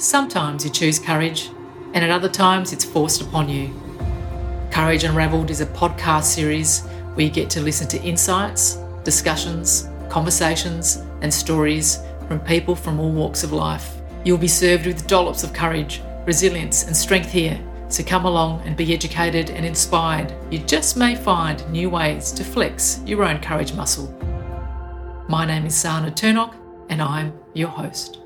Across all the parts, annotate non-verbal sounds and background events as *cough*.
Sometimes you choose courage, and at other times it's forced upon you. Courage Unravelled is a podcast series where you get to listen to insights, discussions, conversations, and stories from people from all walks of life. You'll be served with dollops of courage, resilience, and strength here. So come along and be educated and inspired. You just may find new ways to flex your own courage muscle. My name is Sana Turnock, and I'm your host.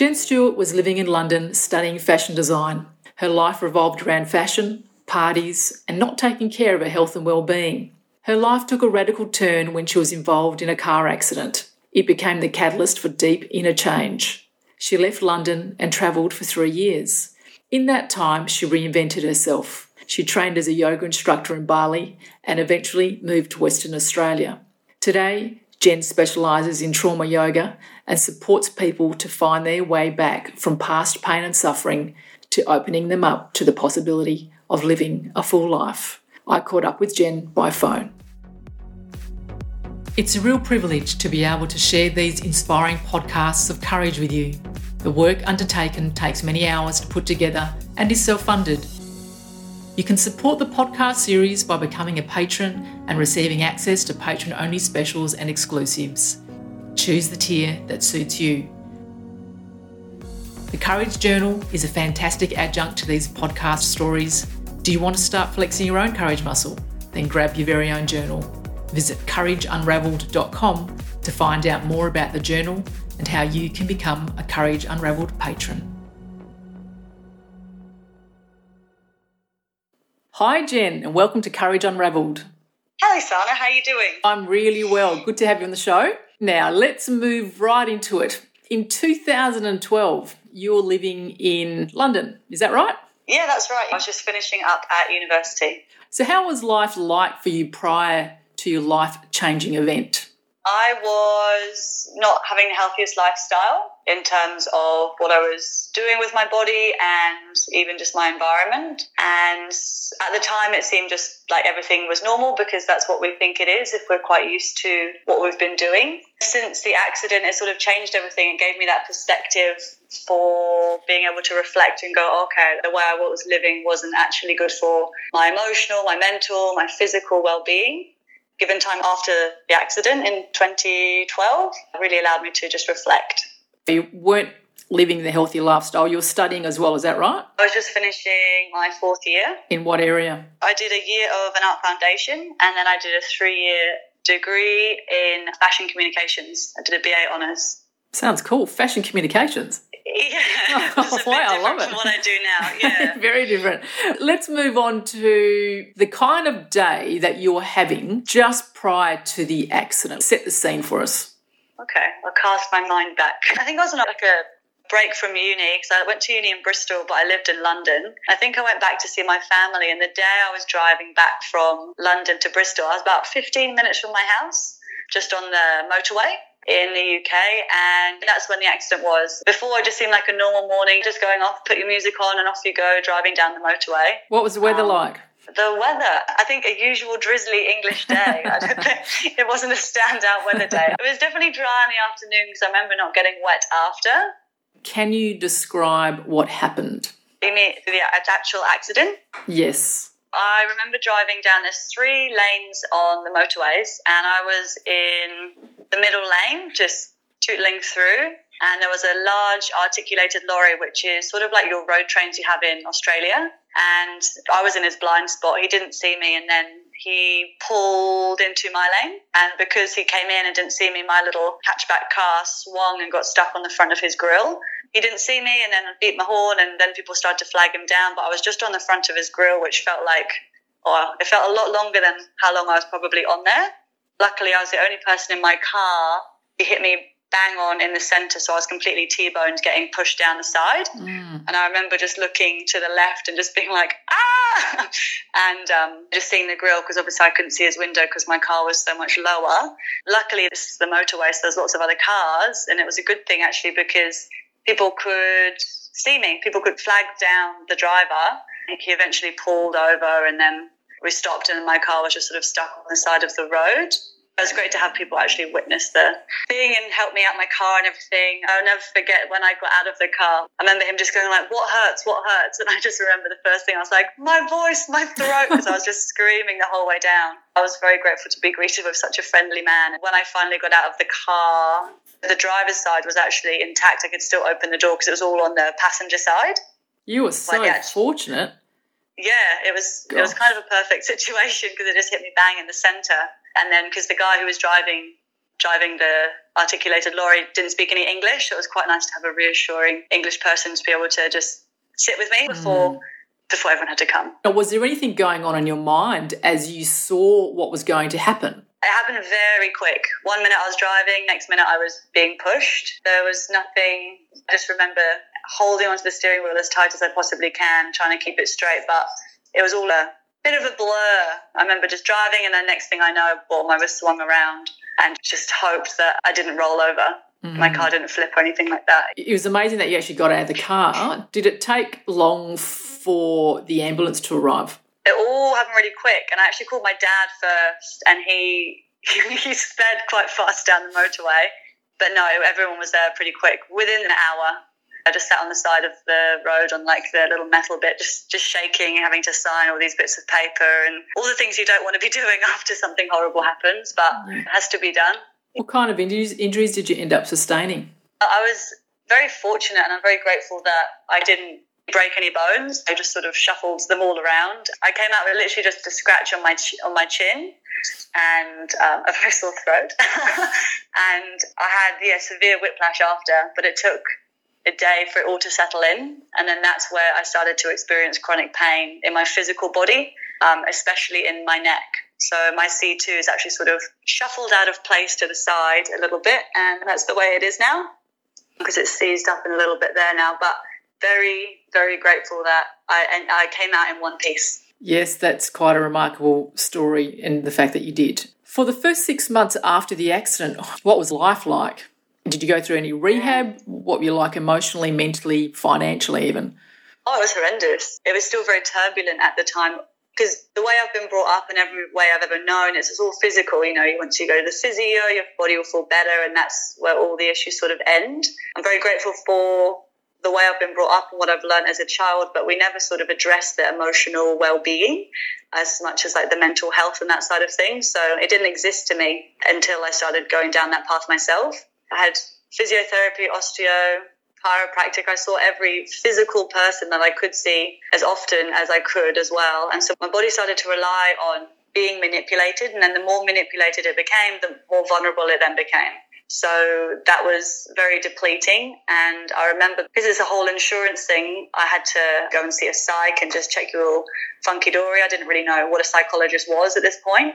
Jen Stewart was living in London studying fashion design. Her life revolved around fashion, parties, and not taking care of her health and well-being. Her life took a radical turn when she was involved in a car accident. It became the catalyst for deep inner change. She left London and travelled for three years. In that time, she reinvented herself. She trained as a yoga instructor in Bali and eventually moved to Western Australia. Today, Jen specialises in trauma yoga and supports people to find their way back from past pain and suffering to opening them up to the possibility of living a full life. I caught up with Jen by phone. It's a real privilege to be able to share these inspiring podcasts of courage with you. The work undertaken takes many hours to put together and is self funded. You can support the podcast series by becoming a patron and receiving access to patron only specials and exclusives. Choose the tier that suits you. The Courage Journal is a fantastic adjunct to these podcast stories. Do you want to start flexing your own courage muscle? Then grab your very own journal. Visit courageunravelled.com to find out more about the journal and how you can become a Courage Unravelled patron. Hi, Jen, and welcome to Courage Unravelled. Hello, Sana. How are you doing? I'm really well. Good to have you on the show. Now, let's move right into it. In 2012, you were living in London. Is that right? Yeah, that's right. I was just finishing up at university. So, how was life like for you prior to your life changing event? I was not having the healthiest lifestyle in terms of what I was doing with my body and even just my environment. And at the time, it seemed just like everything was normal because that's what we think it is if we're quite used to what we've been doing. Since the accident, it sort of changed everything. It gave me that perspective for being able to reflect and go, okay, the way I was living wasn't actually good for my emotional, my mental, my physical well being given time after the accident in 2012 really allowed me to just reflect. You weren't living the healthy lifestyle, you were studying as well, is that right? I was just finishing my fourth year. In what area? I did a year of an art foundation and then I did a three year degree in fashion communications. I did a BA honours. Sounds cool. Fashion communications. Yeah, *laughs* oh, wow, I love it. what I do now, *laughs* yeah, very different. Let's move on to the kind of day that you're having just prior to the accident. Set the scene for us. Okay, I'll cast my mind back. I think I was on like a break from uni because I went to uni in Bristol, but I lived in London. I think I went back to see my family, and the day I was driving back from London to Bristol, I was about 15 minutes from my house, just on the motorway in the UK, and that's when the accident was. Before, it just seemed like a normal morning, just going off, put your music on, and off you go, driving down the motorway. What was the weather um, like? The weather, I think a usual drizzly English day. I don't *laughs* think it wasn't a standout weather day. It was definitely dry in the afternoon because I remember not getting wet after. Can you describe what happened? You mean the actual accident? Yes. I remember driving down there's three lanes on the motorways, and I was in the middle lane, just tootling through, and there was a large articulated lorry, which is sort of like your road trains you have in Australia. And I was in his blind spot. He didn't see me, and then he pulled into my lane. And because he came in and didn't see me, my little hatchback car swung and got stuck on the front of his grill. He didn't see me, and then I beat my horn, and then people started to flag him down. But I was just on the front of his grill, which felt like, oh, it felt a lot longer than how long I was probably on there. Luckily, I was the only person in my car. He hit me bang on in the center, so I was completely T-boned, getting pushed down the side. Mm. And I remember just looking to the left and just being like, ah, *laughs* and um, just seeing the grill because obviously I couldn't see his window because my car was so much lower. Luckily, this is the motorway, so there's lots of other cars, and it was a good thing actually because people could see me. People could flag down the driver. He eventually pulled over, and then we stopped, and my car was just sort of stuck on the side of the road. It was great to have people actually witness the thing and help me out my car and everything. I'll never forget when I got out of the car. I remember him just going like, "What hurts? What hurts?" And I just remember the first thing I was like, "My voice, my throat," because I was just screaming the whole way down. I was very grateful to be greeted with such a friendly man. When I finally got out of the car, the driver's side was actually intact. I could still open the door because it was all on the passenger side. You were so fortunate. Yeah, it was. Gosh. It was kind of a perfect *laughs* situation because it just hit me bang in the center and then because the guy who was driving driving the articulated lorry didn't speak any English, so it was quite nice to have a reassuring English person to be able to just sit with me before. Mm. Before everyone had to come. Now, was there anything going on in your mind as you saw what was going to happen? It happened very quick. One minute I was driving, next minute I was being pushed. There was nothing. I just remember holding onto the steering wheel as tight as I possibly can, trying to keep it straight. But it was all a bit of a blur. I remember just driving, and then next thing I know, boom, I was swung around and just hoped that I didn't roll over. Mm. My car didn't flip or anything like that. It was amazing that you actually got out of the car. Did it take long for the ambulance to arrive? It all happened really quick, and I actually called my dad first, and he *laughs* he sped quite fast down the motorway. But no, everyone was there pretty quick. Within an hour, I just sat on the side of the road on like the little metal bit, just just shaking, having to sign all these bits of paper and all the things you don't want to be *laughs* doing after something horrible happens, but it has to be done. What kind of injuries, injuries did you end up sustaining? I was very fortunate, and I'm very grateful that I didn't break any bones. I just sort of shuffled them all around. I came out with literally just a scratch on my ch- on my chin and um, a very sore throat, *laughs* and I had yeah severe whiplash after. But it took a day for it all to settle in. And then that's where I started to experience chronic pain in my physical body, um, especially in my neck. So my C2 is actually sort of shuffled out of place to the side a little bit. And that's the way it is now because it's seized up in a little bit there now. But very, very grateful that I, and I came out in one piece. Yes, that's quite a remarkable story and the fact that you did. For the first six months after the accident, what was life like? Did you go through any rehab? What were you like emotionally, mentally, financially, even? Oh, it was horrendous. It was still very turbulent at the time because the way I've been brought up and every way I've ever known, it's, it's all physical. You know, once you go to the physio, your body will feel better, and that's where all the issues sort of end. I'm very grateful for the way I've been brought up and what I've learned as a child, but we never sort of addressed the emotional well-being as much as like the mental health and that side of things. So it didn't exist to me until I started going down that path myself. I had physiotherapy, osteo, chiropractic. I saw every physical person that I could see as often as I could as well. And so my body started to rely on being manipulated. And then the more manipulated it became, the more vulnerable it then became. So that was very depleting. And I remember because it's a whole insurance thing, I had to go and see a psych and just check your funky dory. I didn't really know what a psychologist was at this point.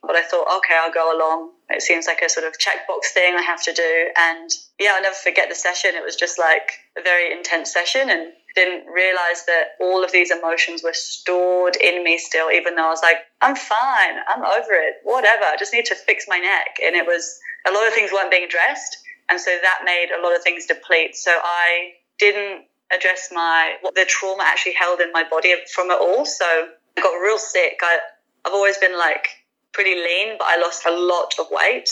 But I thought, okay, I'll go along. It seems like a sort of checkbox thing I have to do. And yeah, I'll never forget the session. It was just like a very intense session and didn't realize that all of these emotions were stored in me still, even though I was like, I'm fine, I'm over it, whatever. I just need to fix my neck. And it was a lot of things weren't being addressed. And so that made a lot of things deplete. So I didn't address my what the trauma actually held in my body from it all. So I got real sick. I, I've always been like pretty lean, but I lost a lot of weight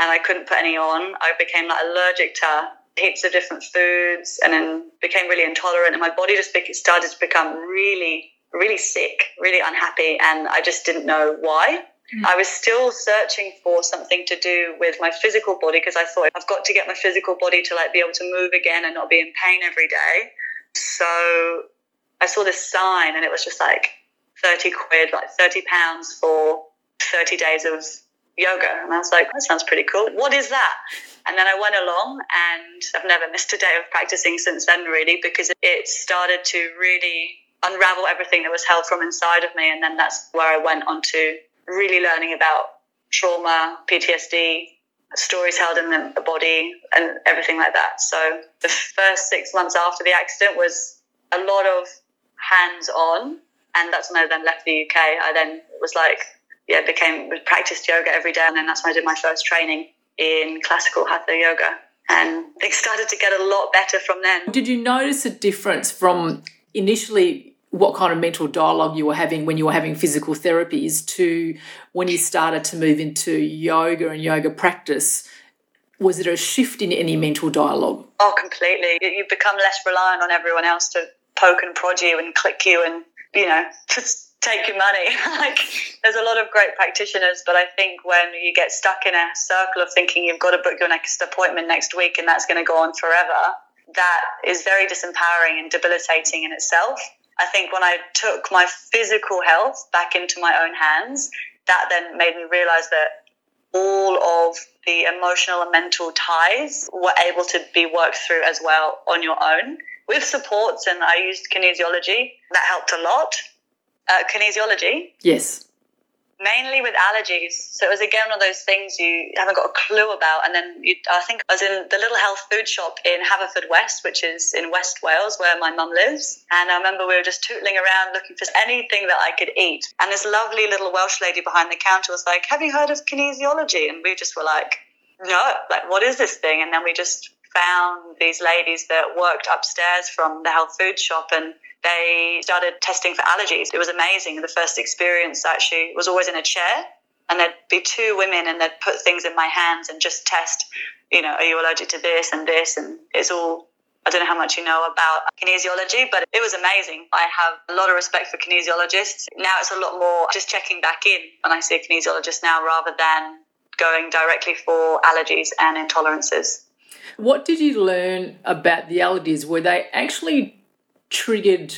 and I couldn't put any on. I became like allergic to heaps of different foods and then became really intolerant and my body just started to become really, really sick, really unhappy and I just didn't know why. Mm. I was still searching for something to do with my physical body because I thought I've got to get my physical body to like be able to move again and not be in pain every day. So I saw this sign and it was just like 30 quid, like 30 pounds for 30 days of yoga. And I was like, that sounds pretty cool. What is that? And then I went along and I've never missed a day of practicing since then, really, because it started to really unravel everything that was held from inside of me. And then that's where I went on to really learning about trauma, PTSD, stories held in the body, and everything like that. So the first six months after the accident was a lot of hands on. And that's when I then left the UK. I then was like, yeah, became practiced yoga every day, and then that's when I did my first training in classical hatha yoga, and things started to get a lot better from then. Did you notice a difference from initially what kind of mental dialogue you were having when you were having physical therapies to when you started to move into yoga and yoga practice? Was there a shift in any mental dialogue? Oh completely. You become less reliant on everyone else to poke and prod you and click you and you know *laughs* just take your money *laughs* like there's a lot of great practitioners but i think when you get stuck in a circle of thinking you've got to book your next appointment next week and that's going to go on forever that is very disempowering and debilitating in itself. I think when I took my physical health back into my own hands, that then made me realize that all of the emotional and mental ties were able to be worked through as well on your own with supports. And I used kinesiology, that helped a lot. Uh, kinesiology? Yes mainly with allergies. So it was again one of those things you haven't got a clue about. And then you, I think I was in the little health food shop in Haverfordwest, which is in West Wales, where my mum lives. And I remember we were just tootling around looking for anything that I could eat. And this lovely little Welsh lady behind the counter was like, "Have you heard of kinesiology?" And we just were like, "No, like what is this thing?" And then we just found these ladies that worked upstairs from the health food shop and they started testing for allergies. It was amazing. The first experience actually was always in a chair, and there'd be two women, and they'd put things in my hands and just test, you know, are you allergic to this and this? And it's all I don't know how much you know about kinesiology, but it was amazing. I have a lot of respect for kinesiologists. Now it's a lot more just checking back in when I see a kinesiologist now rather than going directly for allergies and intolerances. What did you learn about the allergies? Were they actually triggered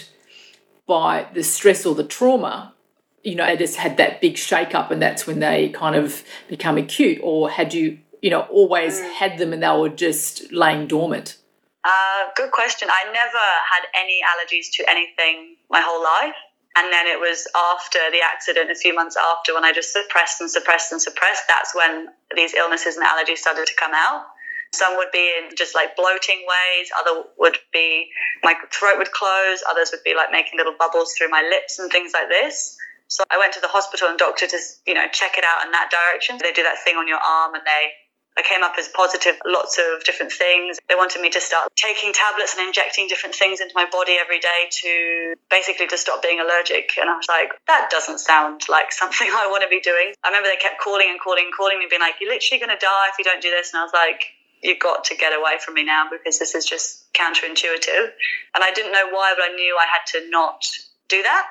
by the stress or the trauma, you know, they just had that big shake up and that's when they kind of become acute? Or had you, you know, always mm. had them and they were just laying dormant? Uh, good question. I never had any allergies to anything my whole life. And then it was after the accident, a few months after, when I just suppressed and suppressed and suppressed, that's when these illnesses and allergies started to come out. Some would be in just like bloating ways. Other would be my throat would close. Others would be like making little bubbles through my lips and things like this. So I went to the hospital and doctor to, you know, check it out in that direction. They do that thing on your arm and they I came up as positive, lots of different things. They wanted me to start taking tablets and injecting different things into my body every day to basically to stop being allergic. And I was like, that doesn't sound like *laughs* something I want to be doing. I remember they kept calling and calling and calling me, being like, you're literally going to die if you don't do this. And I was like, you've got to get away from me now because this is just counterintuitive. And I didn't know why, but I knew I had to not do that.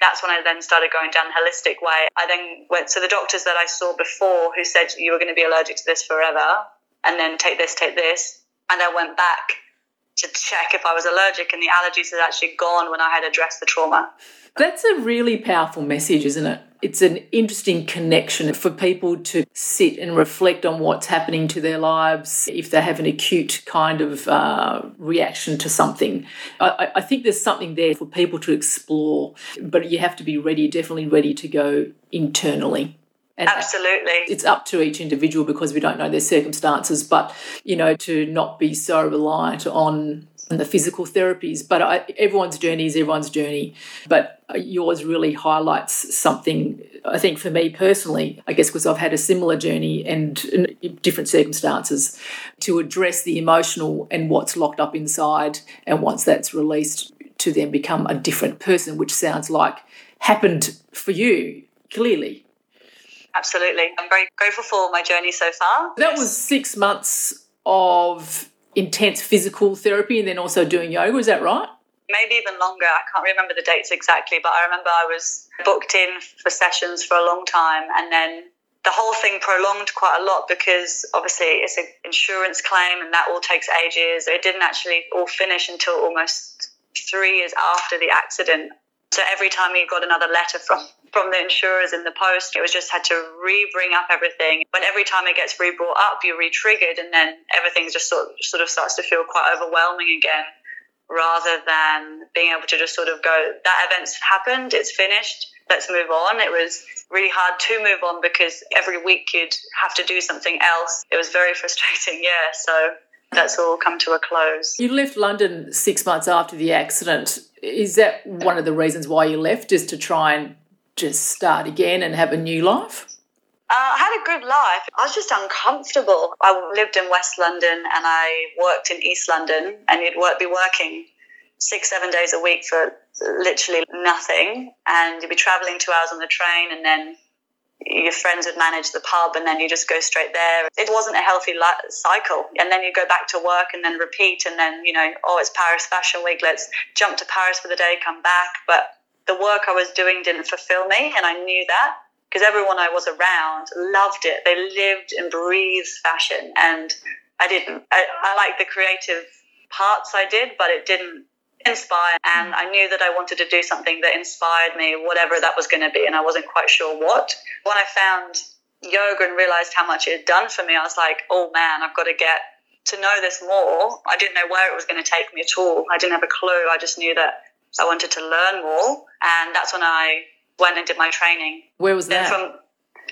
That's when I then started going down the holistic way. I then went to the doctors that I saw before who said you were going to be allergic to this forever and then take this, take this. And I went back to check if I was allergic, and the allergies had actually gone when I had addressed the trauma. That's a really powerful message, isn't it? It's an interesting connection for people to sit and reflect on what's happening to their lives if they have an acute kind of uh, reaction to something. I, I think there's something there for people to explore, but you have to be ready, definitely ready to go internally. And Absolutely. It's up to each individual because we don't know their circumstances, but, you know, to not be so reliant on the physical therapies. But I, everyone's journey is everyone's journey. But uh, yours really highlights something, I think, for me personally, I guess because I've had a similar journey and different circumstances to address the emotional and what's locked up inside. And once that's released, to then become a different person, which sounds like happened for you clearly. Absolutely. I'm very grateful for my journey so far. That was six months of intense physical therapy and then also doing yoga, is that right? Maybe even longer. I can't remember the dates exactly, but I remember I was booked in for sessions for a long time and then the whole thing prolonged quite a lot because obviously it's an insurance claim and that all takes ages. It didn't actually all finish until almost three years after the accident. So every time you got another letter from from the insurers in the post. It was just had to re bring up everything. But every time it gets re brought up, you're re triggered, and then everything just sort, sort of starts to feel quite overwhelming again rather than being able to just sort of go, that event's happened, it's finished, let's move on. It was really hard to move on because every week you'd have to do something else. It was very *laughs* frustrating, yeah. So that's all come to a close. You left London six months after the accident. Is that one of the reasons why you left, is to try and just start again and have a new life? Uh, I had a good life. I was just uncomfortable. I lived in West London and I worked in East London, and you'd work, be working six, seven days a week for literally nothing, and you'd be traveling two hours on the train, and then your friends would manage the pub and then you just go straight there. It wasn't a healthy cycle. And then you go back to work and then repeat and then, you know, oh, it's Paris Fashion Week. Let's jump to Paris for the day, come back. But the work I was doing didn't fulfill me. And I knew that because everyone I was around loved it. They lived and breathed fashion. And I didn't. I, I like the creative parts I did, but it didn't inspire and I knew that I wanted to do something that inspired me, whatever that was going to be, and I wasn't quite sure what. When I found yoga and realized how much it had done for me, I was like, oh man, I've got to get to know this more. I didn't know where it was going to take me at all. I didn't have a clue. I just knew that I wanted to learn more, and that's when I went and did my training. Where was that? From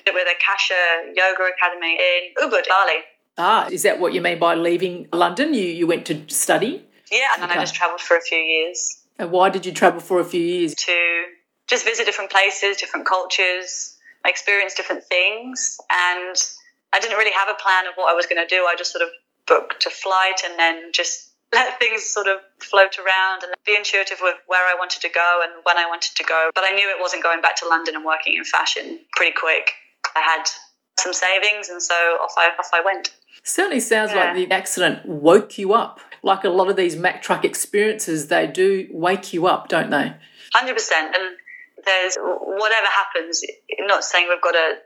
with Akasha Yoga Academy in Ubud, Bali. Ah, is that what you mean by leaving London? You you went to study? Yeah, and then okay. I just travelled for a few years. And why did you travel for a few years? To just visit different places, different cultures, experience different things. And I didn't really have a plan of what I was going to do. I just sort of booked a flight and then just *laughs* let things sort of float around and be intuitive with where I wanted to go and when I wanted to go. But I knew it wasn't going back to London and working in fashion pretty quick. I had some savings and so off I, off I went. Certainly sounds yeah. like the accident woke you up like a lot of these Mack truck experiences, they do wake you up, don't they? 100%. And there's whatever happens, not saying we've got to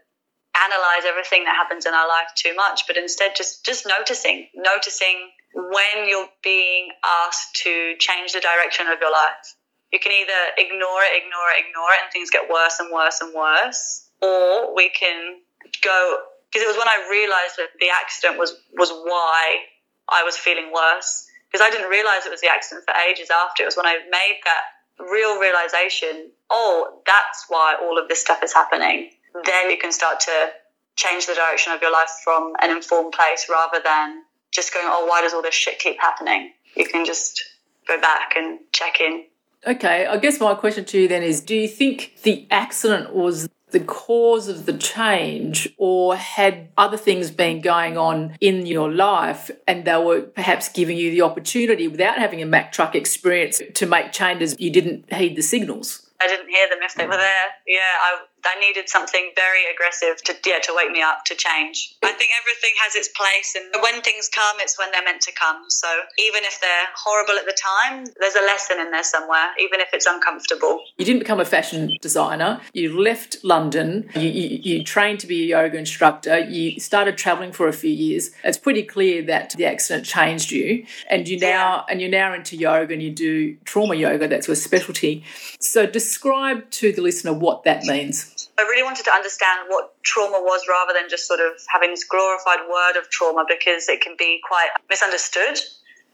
analyze everything that happens in our life too much, but instead just, just noticing, noticing when you're being asked to change the direction of your life. You can either ignore it, ignore it, ignore it, and things get worse and worse and worse, or we can go because it was when I realized that the accident was was why I was feeling worse because I didn't realize it was the accident for ages after. It was when I made that real realization, oh, that's why all of this stuff is happening. Then you can start to change the direction of your life from an informed place rather than just going, oh, why does all this shit keep happening? You can just go back and check in. Okay, I guess my question to you then is do you think the accident was the cause of the change, or had other things been going on in your life and they were perhaps giving you the opportunity without having a Mack truck experience to make changes? You didn't heed the signals. I didn't hear them if they were there. Yeah, I, I needed something very aggressive to yeah to wake me up to change. I think everything has its place, and when things come, it's when they're meant to come. So even if they're horrible at the time, there's a lesson in there somewhere, even if it's uncomfortable. You didn't become a fashion designer. You left London. You, you, you trained to be a yoga instructor. You started traveling for a few years. It's pretty clear that the accident changed you, and you now and you're now into yoga and you do trauma yoga. That's your specialty. So describe to the listener what that means. I really wanted to understand what trauma was rather than just sort of having this glorified word of trauma because it can be quite misunderstood.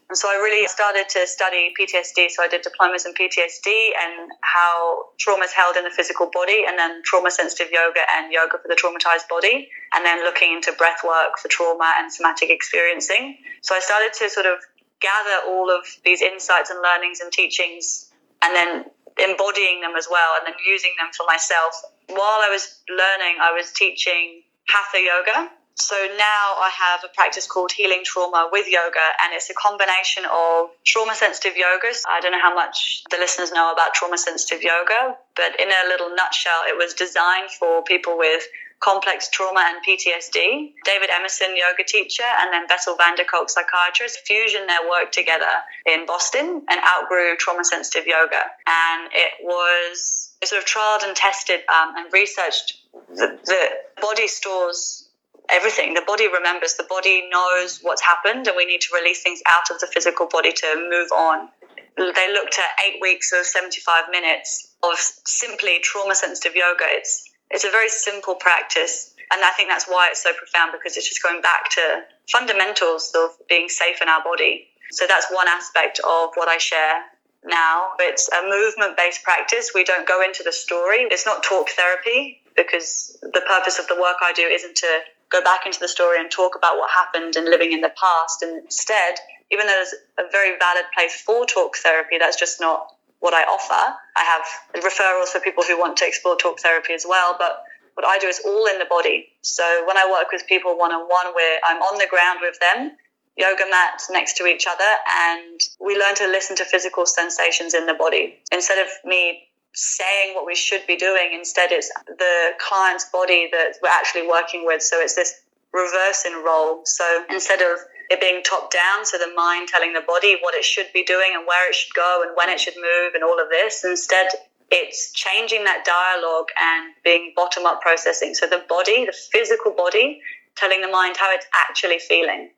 And so I really started to study PTSD. So I did diplomas in PTSD and how trauma is held in the physical body, and then trauma sensitive yoga and yoga for the traumatized body, and then looking into breath work for trauma and somatic experiencing. So I started to sort of gather all of these insights and learnings and teachings and then embodying them as well and then using them for myself while I was learning, I was teaching hatha yoga. So now I have a practice called Healing Trauma with Yoga, and it's a combination of trauma sensitive yogas. I don't know how much the listeners know about trauma sensitive yoga, but in a little nutshell, it was designed for people with complex trauma and PTSD. David Emerson, yoga teacher, and then Bessel van der Kolk, psychiatrist, fusion their work together in Boston and outgrew trauma sensitive yoga. And it was sort of trialed and tested um, and researched. The, the body stores everything. The body remembers. The body knows what's happened, and we need to release things out of the physical body to move on. They looked at eight weeks of 75 minutes of simply trauma sensitive yoga. It's it's a very simple practice, and I think that's why it's so profound because it's just going back to fundamentals of being safe in our body. So that's one aspect of what I share now. It's a movement based practice. We don't go into the story. It's not talk therapy because the purpose of the work I do isn't to go back into the story and talk about what happened and living in the past. And instead, even though there's a very valid place for talk therapy, that's just not what I offer. I have referrals for people who want to explore talk therapy as well, but what I do is all in the body. So when I work with people one on one, where I'm on the ground with them, yoga mat next to each other and we learn to listen to physical sensations in the body. Instead of me saying what we should be doing, instead it's the client's body that we're actually working with. So it's this reversing role. So instead of it being top down, so the mind telling the body what it should be doing and where it should go and when it should move and all of this, instead it's changing that dialogue and being bottom up processing. So the body, the physical body, telling the mind how it's actually feeling.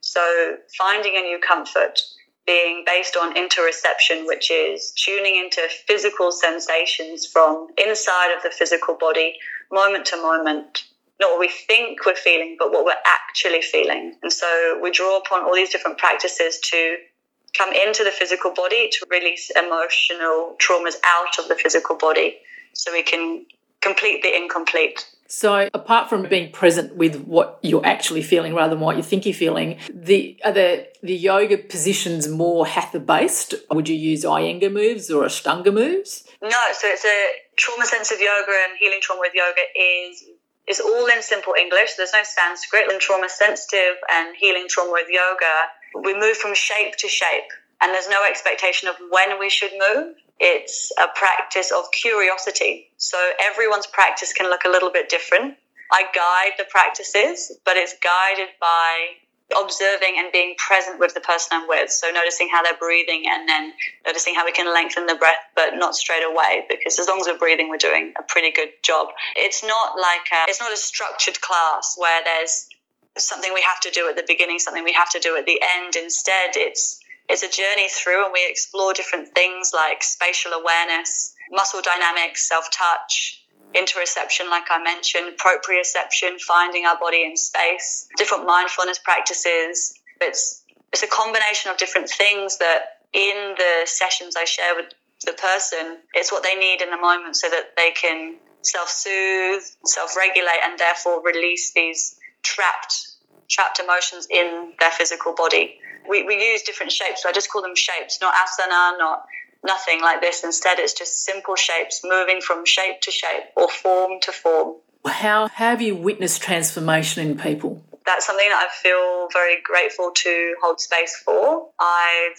So finding a new comfort being based on interoception, which is tuning into physical sensations from inside of the physical body, moment to moment. Not what we think we're feeling, but what we're actually feeling. And so we draw upon all these different practices to come into the physical body to release emotional traumas out of the physical body so we can complete the incomplete. So, apart from being present with what you're actually feeling rather than what you think you're feeling, the are the, the yoga positions more hatha based? Would you use Iyengar moves or Ashtanga moves? No, so it's a trauma sensitive yoga and healing trauma with yoga is is all in simple English. There's no Sanskrit. And trauma sensitive and healing trauma with yoga, we move from shape to shape, and there's no expectation of when we should move it's a practice of curiosity. So everyone's practice can look a little bit different. I guide the practices, but it's guided by observing and being present with the person I'm with. So noticing how they're breathing and then noticing how we can lengthen the breath, but not straight away, because as long as we're breathing, we're doing a pretty good job. It's not like a, it's not a structured class where there's something we have to do at the beginning, something we have to do at the end. Instead, it's it's a journey through and we explore different things like spatial awareness, muscle dynamics, self touch, interoception, like I mentioned, proprioception, finding our body in space, different mindfulness practices. It's, it's a combination of different things that in the sessions I share with the person, it's what they need in the moment so that they can self soothe, self regulate, and therefore release these trapped trapped emotions in their physical body we, we use different shapes. So I just call them shapes, not asana, not nothing like this. Instead, it's just simple shapes moving from shape to shape or form to form. How have you witnessed transformation in people? That's something that I feel very grateful to hold space for. I've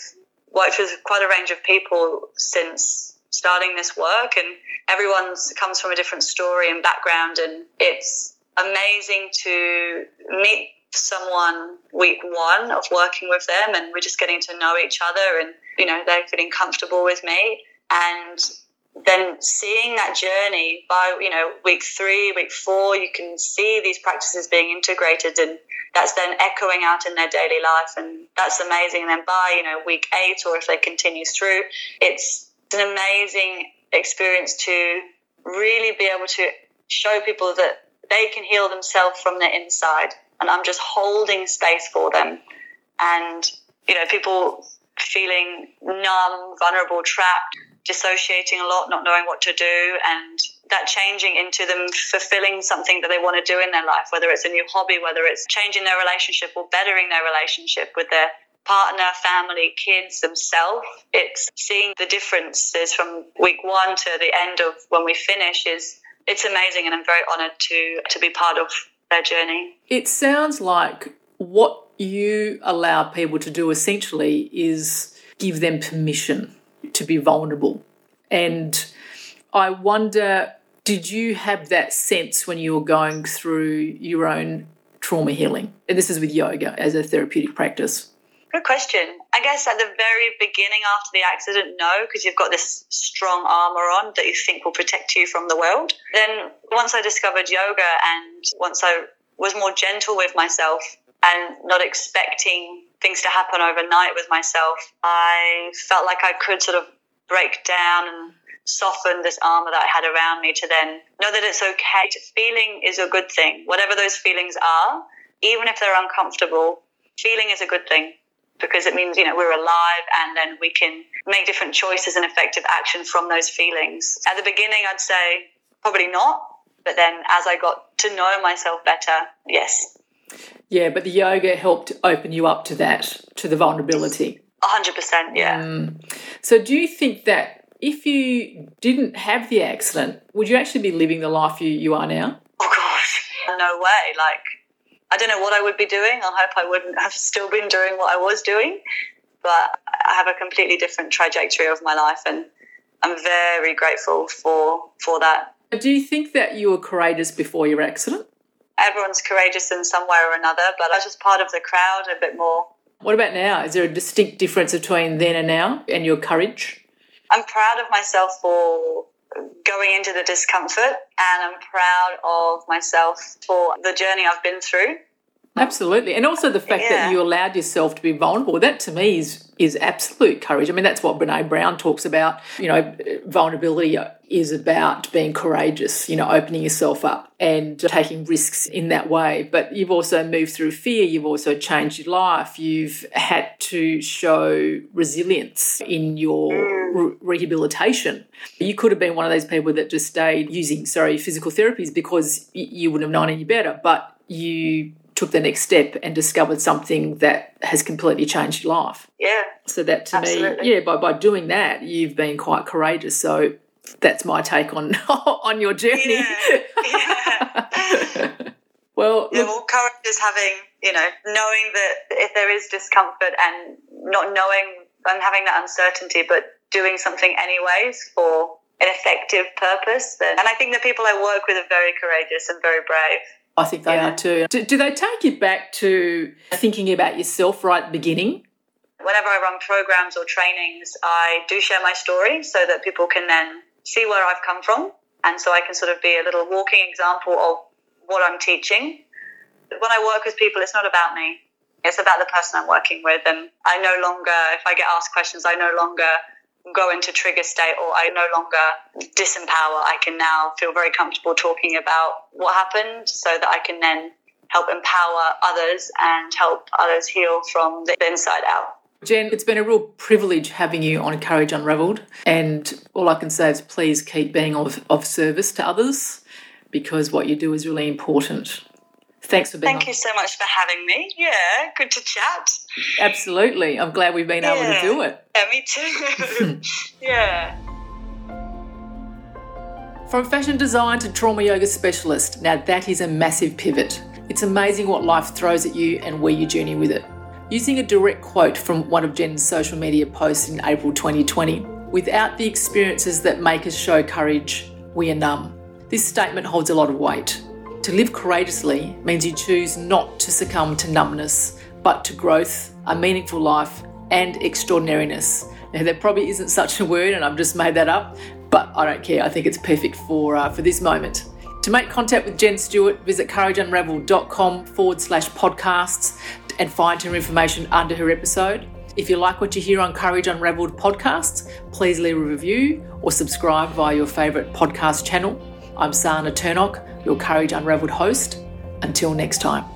worked with quite a range of people since starting this work, and everyone comes from a different story and background, and it's amazing to meet someone week one of working with them and we're just getting to know each other and you know they're feeling comfortable with me. And then seeing that journey by you know week three week four you can see these practices being integrated and that's then echoing out in their daily life and that's amazing. And then by you know week eight or if they continue through it's an amazing experience to really be able to show people that they can heal themselves from the inside and I'm just holding space for them. And, you know, people feeling numb, vulnerable, trapped, dissociating a lot, not knowing what to do, and that changing into them fulfilling something that they want to do in their life, whether it's a new hobby, whether it's changing their relationship or bettering their relationship with their partner, family, kids, themselves. It's seeing the differences from week one to the end of when we finish is it's amazing and I'm very honored to to be part of their journey. It sounds like what you allow people to do essentially is give them permission to be vulnerable. And I wonder, did you have that sense when you were going through your own trauma healing? And this is with yoga as a therapeutic practice. Good question. I guess at the very beginning after the accident, no, because you've got this strong armor on that you think will protect you from the world. Then once I discovered yoga and once I was more gentle with myself and not expecting things to happen overnight with myself, I felt like I could sort of break down and soften this armor that I had around me to then know that it's okay. Feeling is a good thing. Whatever those feelings are, even if they're uncomfortable, feeling is a good thing because it means you know we're alive and then we can make different choices and effective action from those feelings. At the beginning i'd say probably not but then as i got to know myself better yes. Yeah but the yoga helped open you up to that to the vulnerability. 100% yeah. Mm. so do you think that if you didn't have the accident would you actually be living the life you, you are now? Oh gosh. No way like I don't know what I would be doing. I hope I wouldn't have still been doing what I was doing, but I have a completely different trajectory of my life, and I'm very grateful for for that. Do you think that you were courageous before your accident? Everyone's courageous in some way or another, but I was just part of the crowd a bit more. What about now? Is there a distinct difference between then and now and your courage? I'm proud of myself for going into the discomfort and I'm proud of myself for the journey I've been through. Absolutely. And also the fact yeah. that you allowed yourself to be vulnerable. That to me is is absolute courage. I mean, that's what Brene Brown talks about. You know, vulnerability is about being courageous, you know, opening yourself up and taking risks in that way. But you've also moved through fear, you've also changed your life, you've had to show resilience in your mm. re- rehabilitation. You could have been one of those people that just stayed using, sorry, physical therapies because you wouldn't have known any better. But you took the next step and discovered something that has completely changed your life. Yeah. So that to absolutely. me, yeah, by, by doing that, you've been quite courageous. So that's my take on *laughs* on your journey. Yeah. yeah. *laughs* well, yeah, well, courage is having you know knowing that if there is discomfort and not knowing and having that uncertainty, but doing something anyways for an effective purpose. Then, and I think the people I work with are very courageous and very brave. I think they yeah. are too. Do, do, they take you back to thinking about yourself right at the beginning? Whenever I run programs or trainings, I do share my story so that people can then see where I've come from. And so I can sort of be a little walking example of what I'm teaching. When I work with people, it's not about me. It's about the person I'm working with. And I no longer, if I get asked questions, I no longer go into trigger state or I no longer disempower. I can now feel very comfortable talking about what happened so that I can then help empower others and help others heal from the inside out. Jen, it's been a real privilege having you on Courage Unravelled. And all I can say is please keep being of, of service to others because what you do is really important. Thanks for being here. Thank on. you so much for having me. Yeah, good to chat. Absolutely. I'm glad we've been yeah. able to do it. Yeah, me too. *laughs* yeah. From fashion design to trauma yoga specialist, now that is a massive pivot. It's amazing what life throws at you and where you journey with it. Using a direct quote from one of Jen's social media posts in April 2020 without the experiences that make us show courage, we are numb. This statement holds a lot of weight. To live courageously means you choose not to succumb to numbness, but to growth, a meaningful life, and extraordinariness. Now, there probably isn't such a word, and I've just made that up, but I don't care. I think it's perfect for, uh, for this moment. To make contact with Jen Stewart, visit courageunravel.com forward slash podcasts and find her information under her episode. If you like what you hear on Courage Unravelled podcasts, please leave a review or subscribe via your favourite podcast channel. I'm Sana Turnock, your Courage Unravelled host. Until next time.